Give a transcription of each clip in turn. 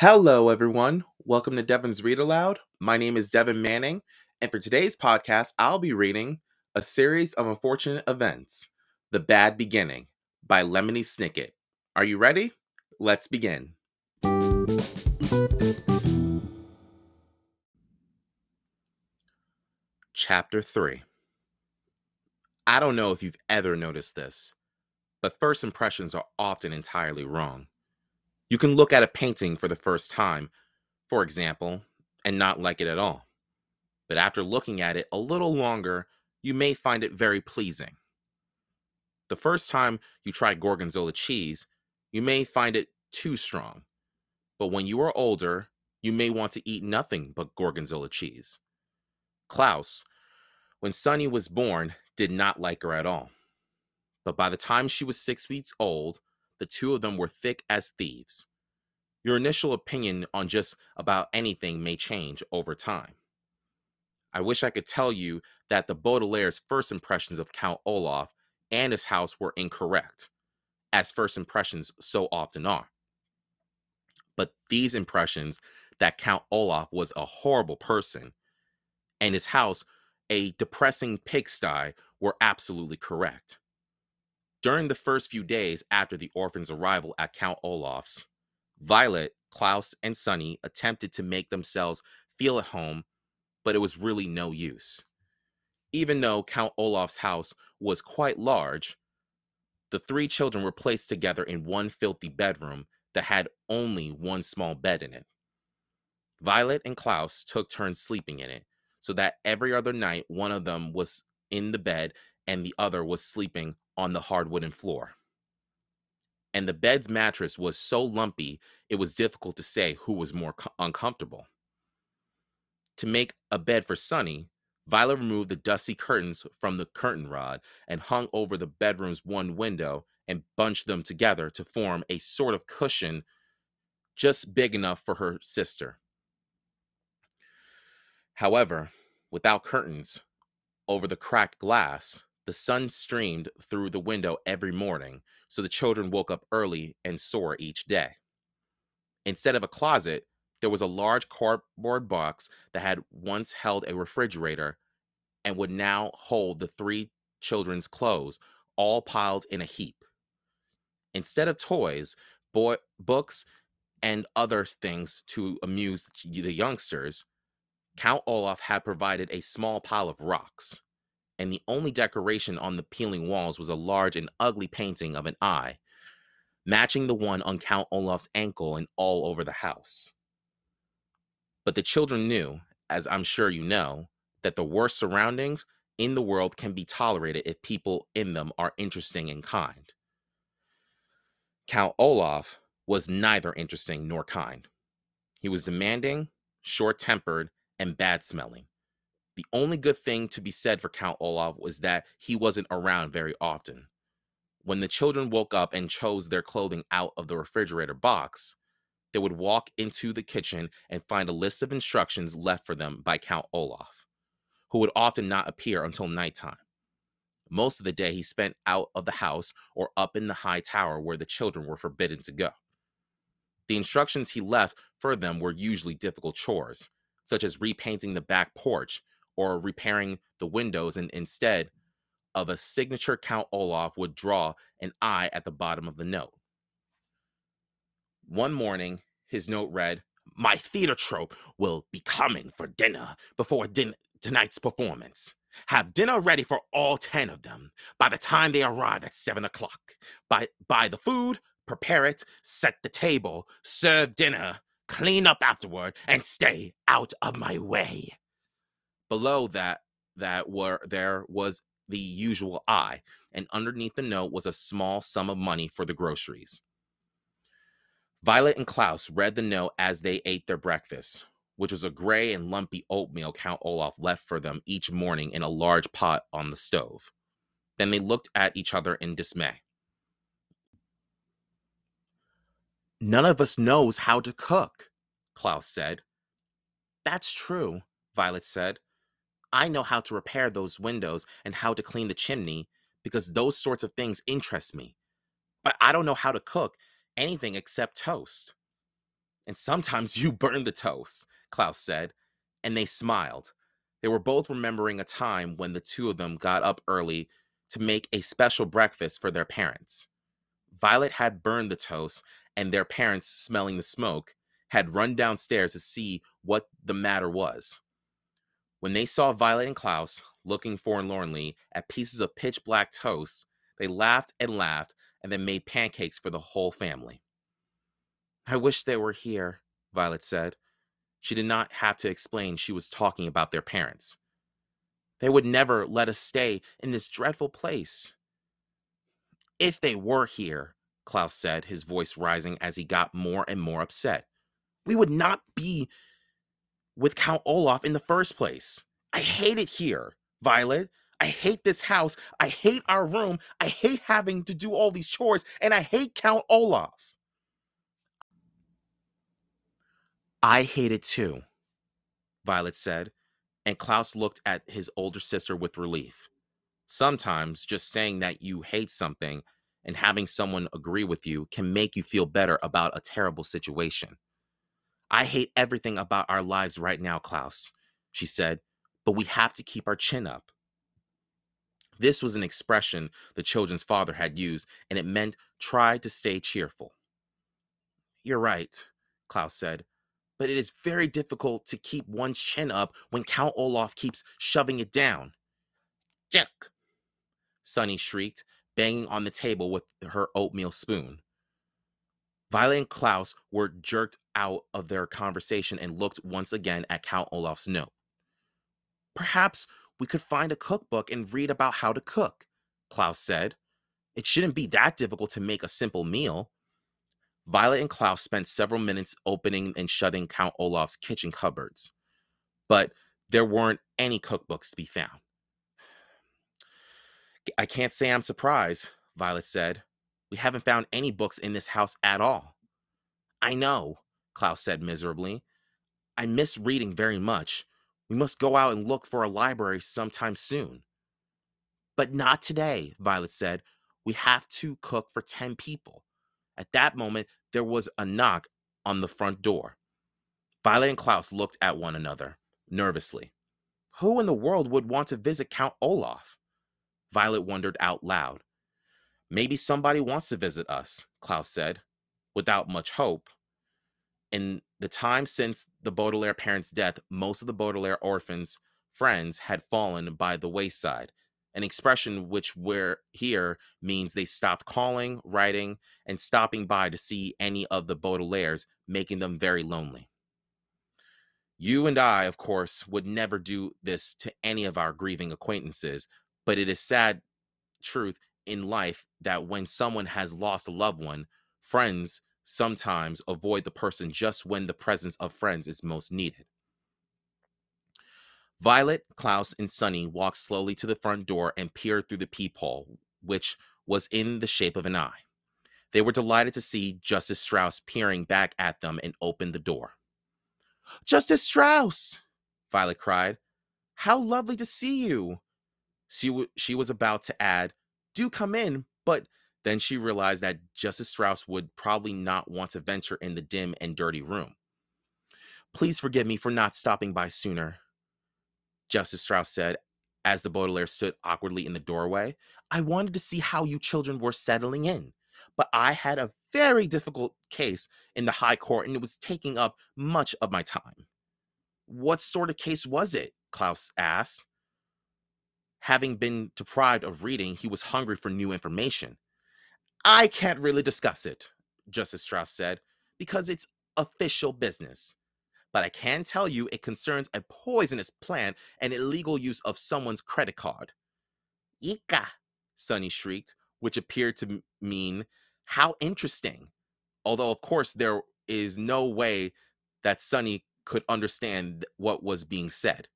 Hello, everyone. Welcome to Devan's Read Aloud. My name is Devan Manning, and for today's podcast, I'll be reading A Series of Unfortunate Events The Bad Beginning by Lemony Snicket. Are you ready? Let's begin. Chapter 3 I don't know if you've ever noticed this, but first impressions are often entirely wrong. You can look at a painting for the first time, for example, and not like it at all. But after looking at it a little longer, you may find it very pleasing. The first time you try gorgonzola cheese, you may find it too strong. But when you are older, you may want to eat nothing but gorgonzola cheese. Klaus, when Sunny was born, did not like her at all. But by the time she was six weeks old, the two of them were thick as thieves. Your initial opinion on just about anything may change over time. I wish I could tell you that the Baudelaire's first impressions of Count Olaf and his house were incorrect, as first impressions so often are. But these impressions that Count Olaf was a horrible person and his house a depressing pigsty were absolutely correct. During the first few days after the orphan's arrival at Count Olaf's, Violet, Klaus, and Sunny attempted to make themselves feel at home, but it was really no use. Even though Count Olaf's house was quite large, the three children were placed together in one filthy bedroom that had only one small bed in it. Violet and Klaus took turns sleeping in it, so that every other night one of them was in the bed and the other was sleeping on the hard wooden floor. And the bed's mattress was so lumpy, it was difficult to say who was more co- uncomfortable. To make a bed for Sunny, Violet removed the dusty curtains from the curtain rod and hung over the bedroom's one window and bunched them together to form a sort of cushion just big enough for her sister. However, without curtains, over the cracked glass, the sun streamed through the window every morning, so the children woke up early and sore each day. Instead of a closet, there was a large cardboard box that had once held a refrigerator and would now hold the three children's clothes, all piled in a heap. Instead of toys, boy, books, and other things to amuse the youngsters, Count Olaf had provided a small pile of rocks and the only decoration on the peeling walls was a large and ugly painting of an eye, matching the one on Count Olaf's ankle and all over the house. But the children knew, as I'm sure you know, that the worst surroundings in the world can be tolerated if people in them are interesting and kind. Count Olaf was neither interesting nor kind. He was demanding, short tempered, and bad smelling. The only good thing to be said for Count Olaf was that he wasn't around very often. When the children woke up and chose their clothing out of the refrigerator box, they would walk into the kitchen and find a list of instructions left for them by Count Olaf, who would often not appear until nighttime. Most of the day he spent out of the house or up in the high tower where the children were forbidden to go. The instructions he left for them were usually difficult chores, such as repainting the back porch or repairing the windows, and instead of a signature, Count Olaf would draw an eye at the bottom of the note. One morning, his note read, My theater troupe will be coming for dinner before din- tonight's performance. Have dinner ready for all 10 of them by the time they arrive at 7 o'clock. Buy, buy the food, prepare it, set the table, serve dinner, clean up afterward, and stay out of my way. Below that, that were there was the usual I, and underneath the note was a small sum of money for the groceries. Violet and Klaus read the note as they ate their breakfast, which was a gray and lumpy oatmeal Count Olaf left for them each morning in a large pot on the stove. Then they looked at each other in dismay. None of us knows how to cook, Klaus said. That's true, Violet said. I know how to repair those windows and how to clean the chimney because those sorts of things interest me. But I don't know how to cook anything except toast. And sometimes you burn the toast, Klaus said, and they smiled. They were both remembering a time when the two of them got up early to make a special breakfast for their parents. Violet had burned the toast, and their parents, smelling the smoke, had run downstairs to see what the matter was. When they saw Violet and Klaus looking forlornly at pieces of pitch black toast, they laughed and laughed and then made pancakes for the whole family. I wish they were here, Violet said. She did not have to explain she was talking about their parents. They would never let us stay in this dreadful place. If they were here, Klaus said, his voice rising as he got more and more upset, we would not be with Count Olaf in the first place. I hate it here, Violet. I hate this house. I hate our room. I hate having to do all these chores, and I hate Count Olaf. I hate it too, Violet said, and Klaus looked at his older sister with relief. Sometimes just saying that you hate something and having someone agree with you can make you feel better about a terrible situation. I hate everything about our lives right now, Klaus, she said, but we have to keep our chin up. This was an expression the children's father had used, and it meant try to stay cheerful. You're right, Klaus said, but it is very difficult to keep one's chin up when Count Olaf keeps shoving it down. Yuck! Sunny shrieked, banging on the table with her oatmeal spoon. Violet and Klaus were jerked out of their conversation and looked once again at Count Olaf's note. Perhaps we could find a cookbook and read about how to cook, Klaus said. It shouldn't be that difficult to make a simple meal. Violet and Klaus spent several minutes opening and shutting Count Olaf's kitchen cupboards, but there weren't any cookbooks to be found. I can't say I'm surprised, Violet said. We haven't found any books in this house at all. I know, Klaus said miserably. I miss reading very much. We must go out and look for a library sometime soon. But not today, Violet said. We have to cook for 10 people. At that moment, there was a knock on the front door. Violet and Klaus looked at one another, nervously. Who in the world would want to visit Count Olaf? Violet wondered out loud. Maybe somebody wants to visit us, Klaus said, without much hope. In the time since the Baudelaire parents' death, most of the Baudelaire orphans' friends had fallen by the wayside, an expression which we're here means they stopped calling, writing, and stopping by to see any of the Baudelaires, making them very lonely. You and I, of course, would never do this to any of our grieving acquaintances, but it is sad truth in life that when someone has lost a loved one, friends sometimes avoid the person just when the presence of friends is most needed. Violet, Klaus, and Sunny walked slowly to the front door and peered through the peephole, which was in the shape of an eye. They were delighted to see Justice Strauss peering back at them and opened the door. Justice Strauss! Violet cried. How lovely to see you! She, w- she was about to add, do come in, but then she realized that Justice Strauss would probably not want to venture in the dim and dirty room. Please forgive me for not stopping by sooner, Justice Strauss said as the Baudelaire stood awkwardly in the doorway. I wanted to see how you children were settling in, but I had a very difficult case in the High Court and it was taking up much of my time. What sort of case was it? Klaus asked. Having been deprived of reading, he was hungry for new information. I can't really discuss it, Justice Strauss said, because it's official business. But I can tell you it concerns a poisonous plant and illegal use of someone's credit card. Ika, Sunny shrieked, which appeared to mean, how interesting. Although, of course, there is no way that Sunny could understand what was being said.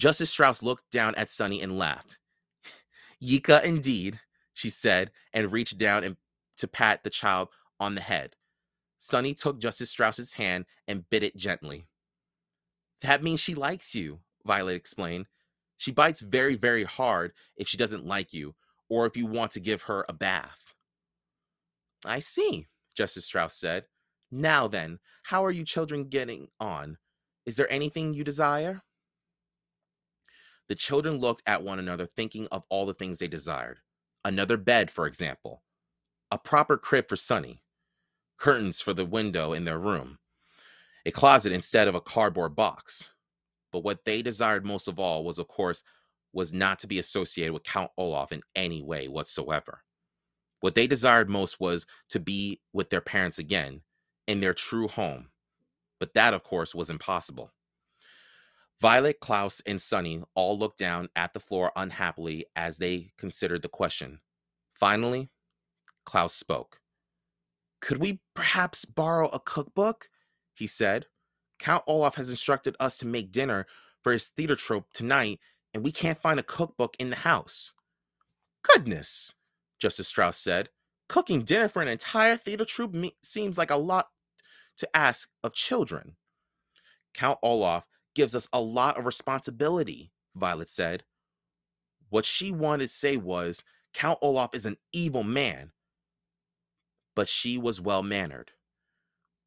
Justice Strauss looked down at Sunny and laughed. Yika, indeed, she said, and reached down and to pat the child on the head. Sunny took Justice Strauss's hand and bit it gently. That means she likes you, Violet explained. She bites very, very hard if she doesn't like you, or if you want to give her a bath. I see, Justice Strauss said. Now then, how are you children getting on? Is there anything you desire? The children looked at one another, thinking of all the things they desired. Another bed, for example, a proper crib for Sunny, curtains for the window in their room, a closet instead of a cardboard box. But what they desired most of all was, of course, was not to be associated with Count Olaf in any way whatsoever. What they desired most was to be with their parents again in their true home. But that, of course, was impossible. Violet, Klaus, and Sunny all looked down at the floor unhappily as they considered the question. Finally, Klaus spoke. Could we perhaps borrow a cookbook? He said. Count Olaf has instructed us to make dinner for his theater troupe tonight, and we can't find a cookbook in the house. Goodness, Justice Strauss said. Cooking dinner for an entire theater troupe me- seems like a lot to ask of children. Count Olaf gives us a lot of responsibility, Violet said. What she wanted to say was Count Olaf is an evil man, but she was well mannered.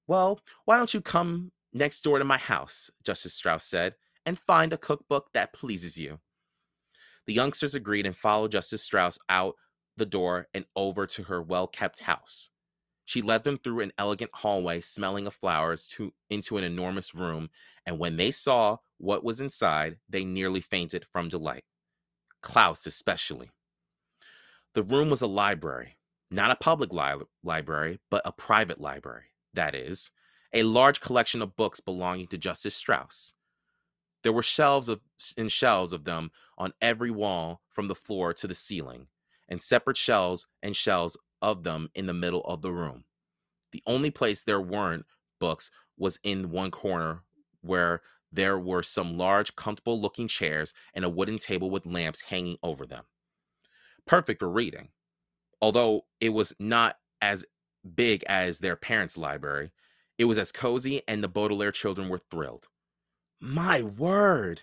Well, why don't you come next door to my house, Justice Strauss said, and find a cookbook that pleases you. The youngsters agreed and followed Justice Strauss out the door and over to her well kept house. She led them through an elegant hallway smelling of flowers to into an enormous room, and when they saw what was inside, they nearly fainted from delight. Klaus especially. The room was a library, not a public li- library, but a private library. That is, a large collection of books belonging to Justice Strauss. There were shelves of and shelves of them on every wall from the floor to the ceiling, and separate shelves and shelves of them in the middle of the room. The only place there weren't books was in one corner where there were some large, comfortable looking chairs and a wooden table with lamps hanging over them. Perfect for reading. Although it was not as big as their parents' library, it was as cozy, and the Baudelaire children were thrilled. My word,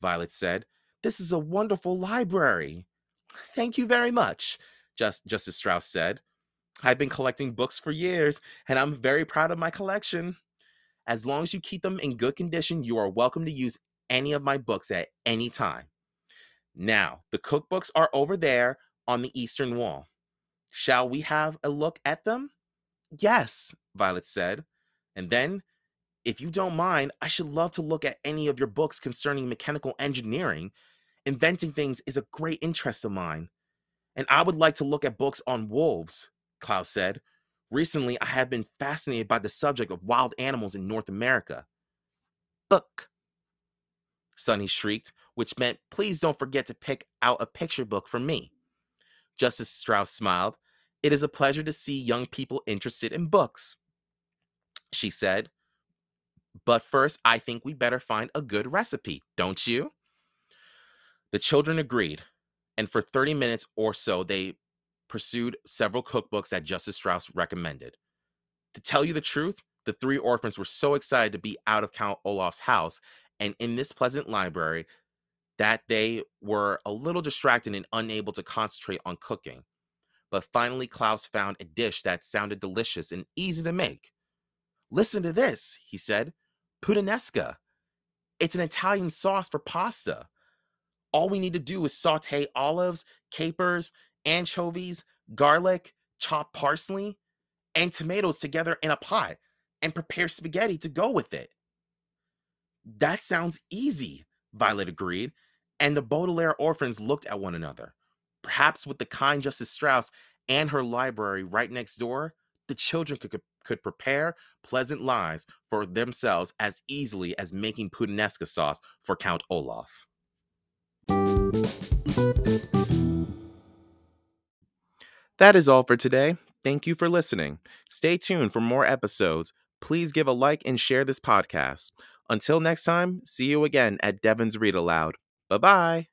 Violet said. This is a wonderful library. Thank you very much, just Justice Strauss said. I've been collecting books for years, and I'm very proud of my collection. As long as you keep them in good condition, you are welcome to use any of my books at any time. Now, the cookbooks are over there on the eastern wall. Shall we have a look at them? Yes, Violet said. And then, if you don't mind, I should love to look at any of your books concerning mechanical engineering. Inventing things is a great interest of mine. And I would like to look at books on wolves, Klaus said. Recently, I have been fascinated by the subject of wild animals in North America. Book, Sunny shrieked, which meant, please don't forget to pick out a picture book for me. Justice Strauss smiled. It is a pleasure to see young people interested in books, she said. But first, I think we better find a good recipe, don't you? The children agreed, and for 30 minutes or so, they pursued several cookbooks that Justice Strauss recommended. To tell you the truth, the three orphans were so excited to be out of Count Olaf's house and in this pleasant library that they were a little distracted and unable to concentrate on cooking. But finally, Klaus found a dish that sounded delicious and easy to make. Listen to this, he said. Puttanesca. It's an Italian sauce for pasta. All we need to do is saute olives, capers, anchovies, garlic, chopped parsley, and tomatoes together in a pot and prepare spaghetti to go with it. That sounds easy, Violet agreed, and the Baudelaire orphans looked at one another. Perhaps with the kind Justice Strauss and her library right next door, the children could, could prepare pleasant lives for themselves as easily as making puttanesca sauce for Count Olaf. That is all for today. Thank you for listening. Stay tuned for more episodes. Please give a like and share this podcast. Until next time, see you again at Devan's Read Aloud. Bye bye.